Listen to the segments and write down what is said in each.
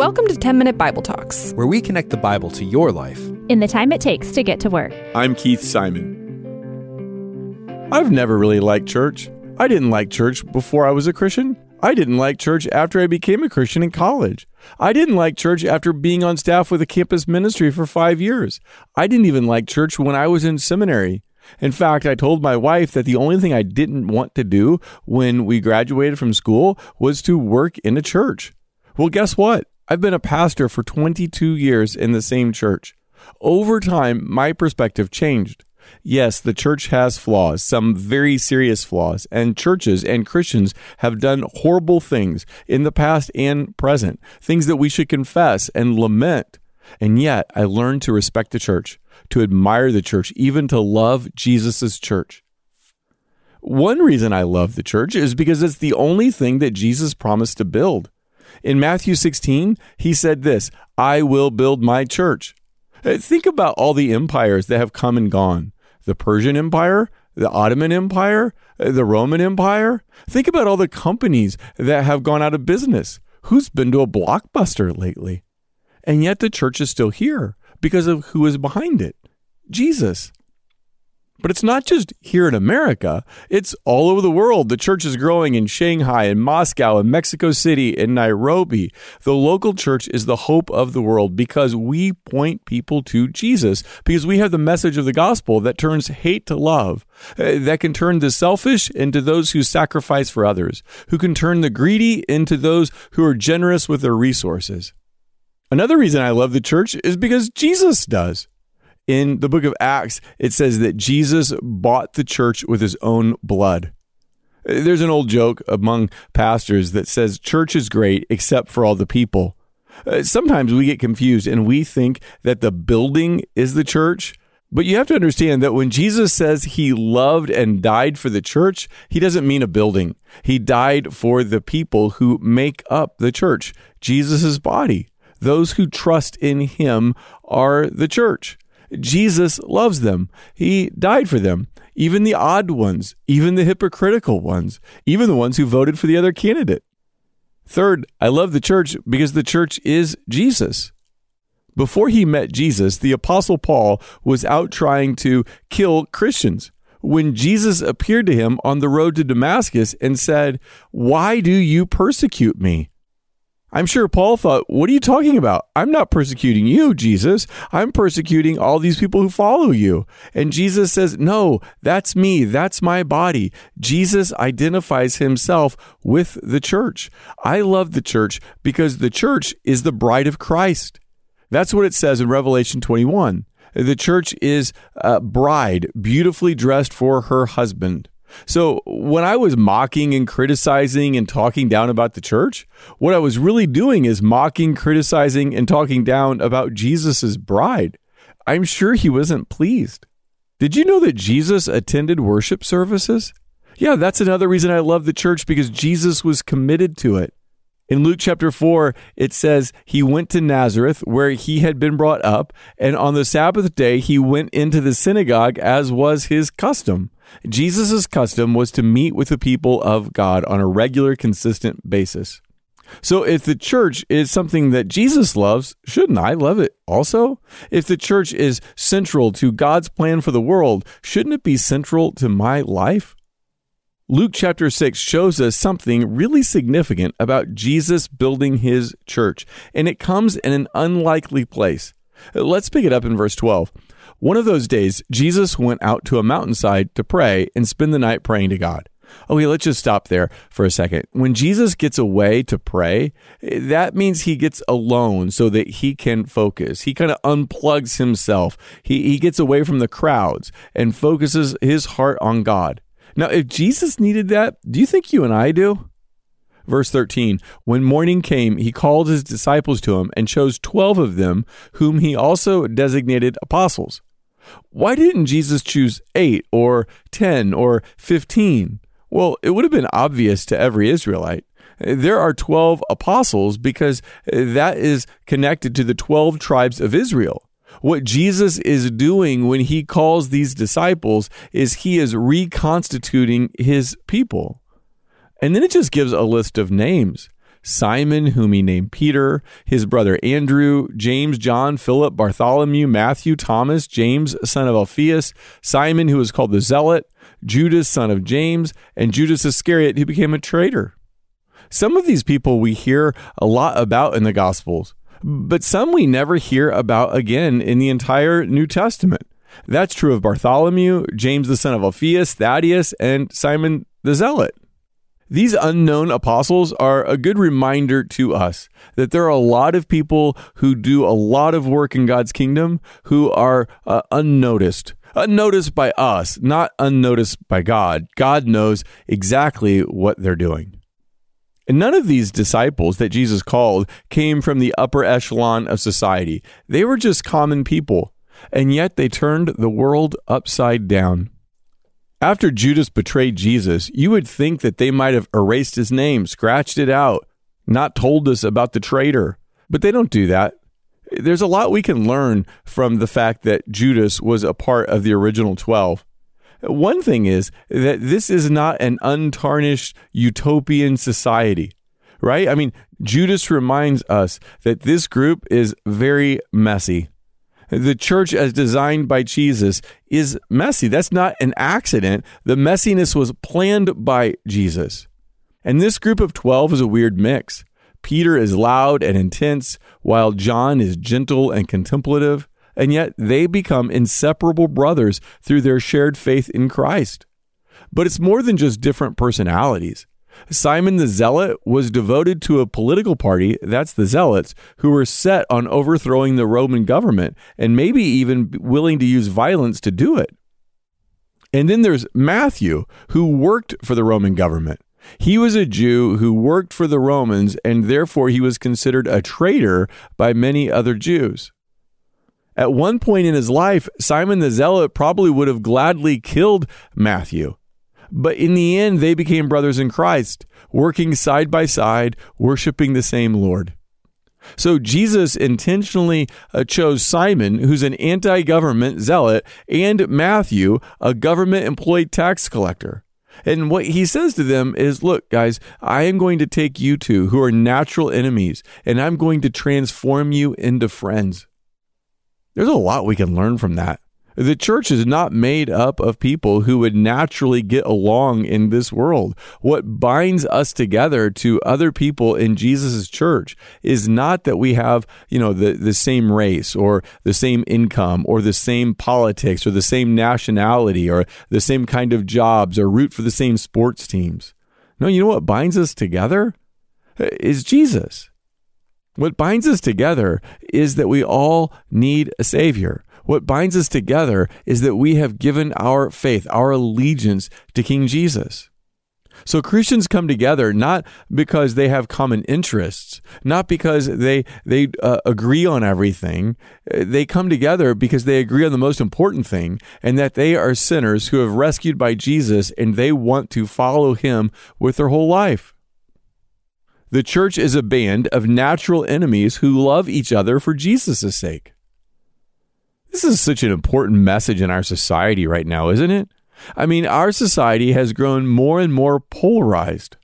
Welcome to 10 Minute Bible Talks, where we connect the Bible to your life in the time it takes to get to work. I'm Keith Simon. I've never really liked church. I didn't like church before I was a Christian. I didn't like church after I became a Christian in college. I didn't like church after being on staff with a campus ministry for five years. I didn't even like church when I was in seminary. In fact, I told my wife that the only thing I didn't want to do when we graduated from school was to work in a church. Well, guess what? I've been a pastor for 22 years in the same church. Over time, my perspective changed. Yes, the church has flaws, some very serious flaws, and churches and Christians have done horrible things in the past and present, things that we should confess and lament. And yet, I learned to respect the church, to admire the church, even to love Jesus' church. One reason I love the church is because it's the only thing that Jesus promised to build. In Matthew 16, he said this I will build my church. Uh, think about all the empires that have come and gone the Persian Empire, the Ottoman Empire, uh, the Roman Empire. Think about all the companies that have gone out of business. Who's been to a blockbuster lately? And yet the church is still here because of who is behind it Jesus. But it's not just here in America, it's all over the world. The church is growing in Shanghai and Moscow and Mexico City and Nairobi. The local church is the hope of the world because we point people to Jesus, because we have the message of the gospel that turns hate to love, uh, that can turn the selfish into those who sacrifice for others, who can turn the greedy into those who are generous with their resources. Another reason I love the church is because Jesus does in the book of Acts, it says that Jesus bought the church with his own blood. There's an old joke among pastors that says church is great except for all the people. Uh, sometimes we get confused and we think that the building is the church. But you have to understand that when Jesus says he loved and died for the church, he doesn't mean a building. He died for the people who make up the church, Jesus' body. Those who trust in him are the church. Jesus loves them. He died for them. Even the odd ones, even the hypocritical ones, even the ones who voted for the other candidate. Third, I love the church because the church is Jesus. Before he met Jesus, the Apostle Paul was out trying to kill Christians. When Jesus appeared to him on the road to Damascus and said, Why do you persecute me? I'm sure Paul thought, What are you talking about? I'm not persecuting you, Jesus. I'm persecuting all these people who follow you. And Jesus says, No, that's me. That's my body. Jesus identifies himself with the church. I love the church because the church is the bride of Christ. That's what it says in Revelation 21. The church is a bride, beautifully dressed for her husband. So when I was mocking and criticizing and talking down about the church, what I was really doing is mocking, criticizing, and talking down about Jesus' bride. I'm sure he wasn't pleased. Did you know that Jesus attended worship services? Yeah, that's another reason I love the church because Jesus was committed to it. In Luke chapter 4, it says, He went to Nazareth, where he had been brought up, and on the Sabbath day he went into the synagogue, as was his custom. Jesus' custom was to meet with the people of God on a regular, consistent basis. So, if the church is something that Jesus loves, shouldn't I love it also? If the church is central to God's plan for the world, shouldn't it be central to my life? Luke chapter 6 shows us something really significant about Jesus building his church, and it comes in an unlikely place. Let's pick it up in verse 12. One of those days, Jesus went out to a mountainside to pray and spend the night praying to God. Okay, let's just stop there for a second. When Jesus gets away to pray, that means he gets alone so that he can focus. He kind of unplugs himself. He, he gets away from the crowds and focuses his heart on God. Now, if Jesus needed that, do you think you and I do? Verse 13 When morning came, he called his disciples to him and chose 12 of them, whom he also designated apostles. Why didn't Jesus choose 8 or 10 or 15? Well, it would have been obvious to every Israelite. There are 12 apostles because that is connected to the 12 tribes of Israel. What Jesus is doing when he calls these disciples is he is reconstituting his people. And then it just gives a list of names Simon, whom he named Peter, his brother Andrew, James, John, Philip, Bartholomew, Matthew, Thomas, James, son of Alphaeus, Simon, who was called the Zealot, Judas, son of James, and Judas Iscariot, who became a traitor. Some of these people we hear a lot about in the Gospels, but some we never hear about again in the entire New Testament. That's true of Bartholomew, James the son of Alphaeus, Thaddeus, and Simon the Zealot. These unknown apostles are a good reminder to us that there are a lot of people who do a lot of work in God's kingdom who are uh, unnoticed. Unnoticed by us, not unnoticed by God. God knows exactly what they're doing. And none of these disciples that Jesus called came from the upper echelon of society. They were just common people, and yet they turned the world upside down. After Judas betrayed Jesus, you would think that they might have erased his name, scratched it out, not told us about the traitor. But they don't do that. There's a lot we can learn from the fact that Judas was a part of the original 12. One thing is that this is not an untarnished utopian society, right? I mean, Judas reminds us that this group is very messy. The church, as designed by Jesus, is messy. That's not an accident. The messiness was planned by Jesus. And this group of 12 is a weird mix. Peter is loud and intense, while John is gentle and contemplative and yet they become inseparable brothers through their shared faith in Christ. But it's more than just different personalities. Simon the Zealot was devoted to a political party, that's the Zealots, who were set on overthrowing the Roman government and maybe even willing to use violence to do it. And then there's Matthew, who worked for the Roman government. He was a Jew who worked for the Romans, and therefore he was considered a traitor by many other Jews. At one point in his life, Simon the Zealot probably would have gladly killed Matthew. But in the end, they became brothers in Christ, working side by side, worshiping the same Lord. So Jesus intentionally uh, chose Simon, who's an anti government zealot, and Matthew, a government employed tax collector. And what he says to them is, Look, guys, I am going to take you two who are natural enemies, and I'm going to transform you into friends. There's a lot we can learn from that. The church is not made up of people who would naturally get along in this world. What binds us together to other people in Jesus' church is not that we have, you know, the, the same race or the same income or the same politics or the same nationality or the same kind of jobs or root for the same sports teams. No, you know what binds us together? Is Jesus. What binds us together is that we all need a Savior. What binds us together is that we have given our faith, our allegiance to King Jesus. So Christians come together not because they have common interests, not because they they uh, agree on everything. They come together because they agree on the most important thing, and that they are sinners who have rescued by Jesus, and they want to follow Him with their whole life. The church is a band of natural enemies who love each other for Jesus' sake. This is such an important message in our society right now, isn't it? I mean, our society has grown more and more polarized.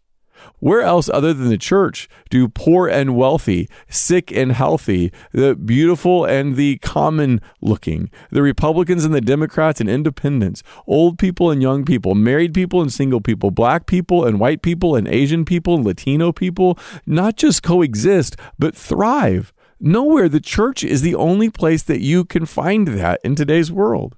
Where else other than the church do poor and wealthy, sick and healthy, the beautiful and the common looking, the Republicans and the Democrats and independents, old people and young people, married people and single people, black people and white people and Asian people and Latino people not just coexist, but thrive? Nowhere the church is the only place that you can find that in today's world.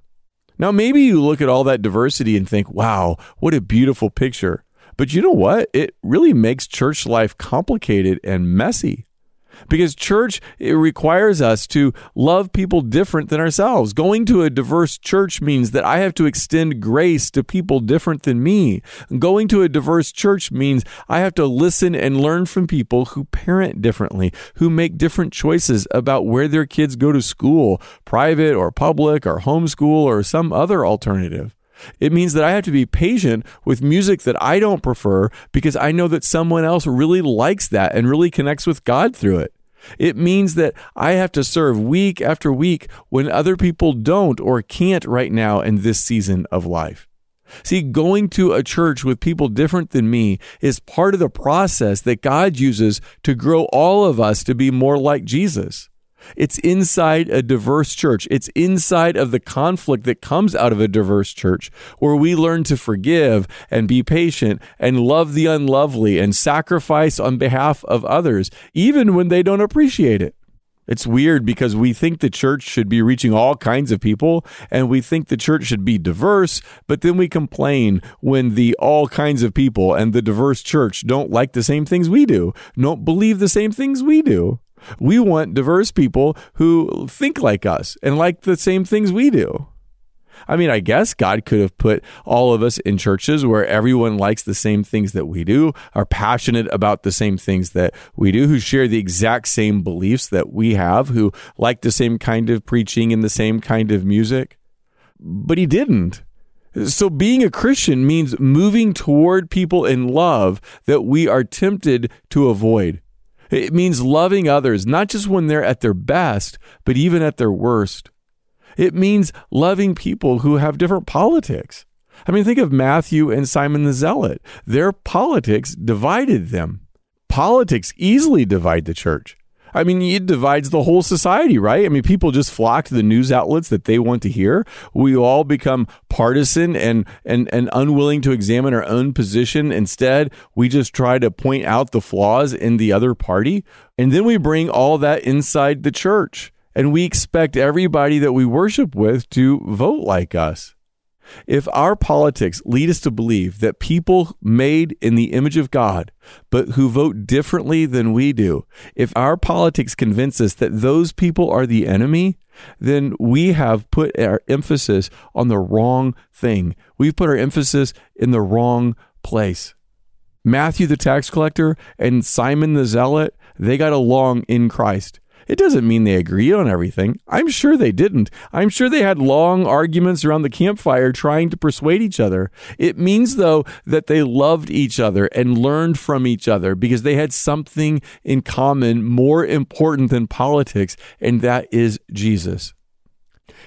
Now, maybe you look at all that diversity and think, wow, what a beautiful picture. But you know what? It really makes church life complicated and messy. Because church it requires us to love people different than ourselves. Going to a diverse church means that I have to extend grace to people different than me. Going to a diverse church means I have to listen and learn from people who parent differently, who make different choices about where their kids go to school, private or public or homeschool or some other alternative. It means that I have to be patient with music that I don't prefer because I know that someone else really likes that and really connects with God through it. It means that I have to serve week after week when other people don't or can't right now in this season of life. See, going to a church with people different than me is part of the process that God uses to grow all of us to be more like Jesus. It's inside a diverse church. It's inside of the conflict that comes out of a diverse church where we learn to forgive and be patient and love the unlovely and sacrifice on behalf of others, even when they don't appreciate it. It's weird because we think the church should be reaching all kinds of people and we think the church should be diverse, but then we complain when the all kinds of people and the diverse church don't like the same things we do, don't believe the same things we do. We want diverse people who think like us and like the same things we do. I mean, I guess God could have put all of us in churches where everyone likes the same things that we do, are passionate about the same things that we do, who share the exact same beliefs that we have, who like the same kind of preaching and the same kind of music. But He didn't. So, being a Christian means moving toward people in love that we are tempted to avoid. It means loving others, not just when they're at their best, but even at their worst. It means loving people who have different politics. I mean, think of Matthew and Simon the Zealot. Their politics divided them. Politics easily divide the church. I mean, it divides the whole society, right? I mean, people just flock to the news outlets that they want to hear. We all become partisan and, and, and unwilling to examine our own position. Instead, we just try to point out the flaws in the other party. And then we bring all that inside the church. And we expect everybody that we worship with to vote like us. If our politics lead us to believe that people made in the image of God, but who vote differently than we do, if our politics convince us that those people are the enemy, then we have put our emphasis on the wrong thing. We've put our emphasis in the wrong place. Matthew the tax collector and Simon the zealot, they got along in Christ. It doesn't mean they agreed on everything. I'm sure they didn't. I'm sure they had long arguments around the campfire trying to persuade each other. It means, though, that they loved each other and learned from each other because they had something in common more important than politics, and that is Jesus.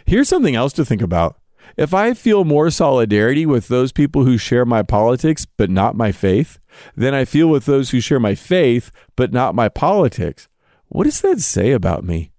Here's something else to think about. If I feel more solidarity with those people who share my politics but not my faith, than I feel with those who share my faith but not my politics, what does that say about me?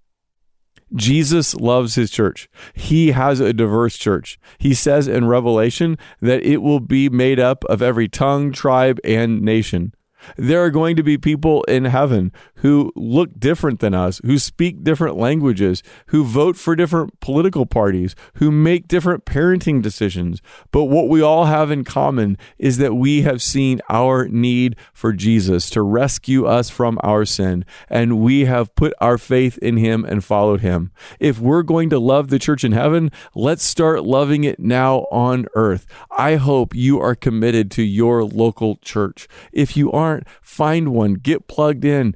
Jesus loves his church. He has a diverse church. He says in Revelation that it will be made up of every tongue, tribe, and nation. There are going to be people in heaven who look different than us, who speak different languages, who vote for different political parties, who make different parenting decisions. But what we all have in common is that we have seen our need for Jesus to rescue us from our sin, and we have put our faith in him and followed him. If we're going to love the church in heaven, let's start loving it now on earth. I hope you are committed to your local church. If you aren't, find one, get plugged in,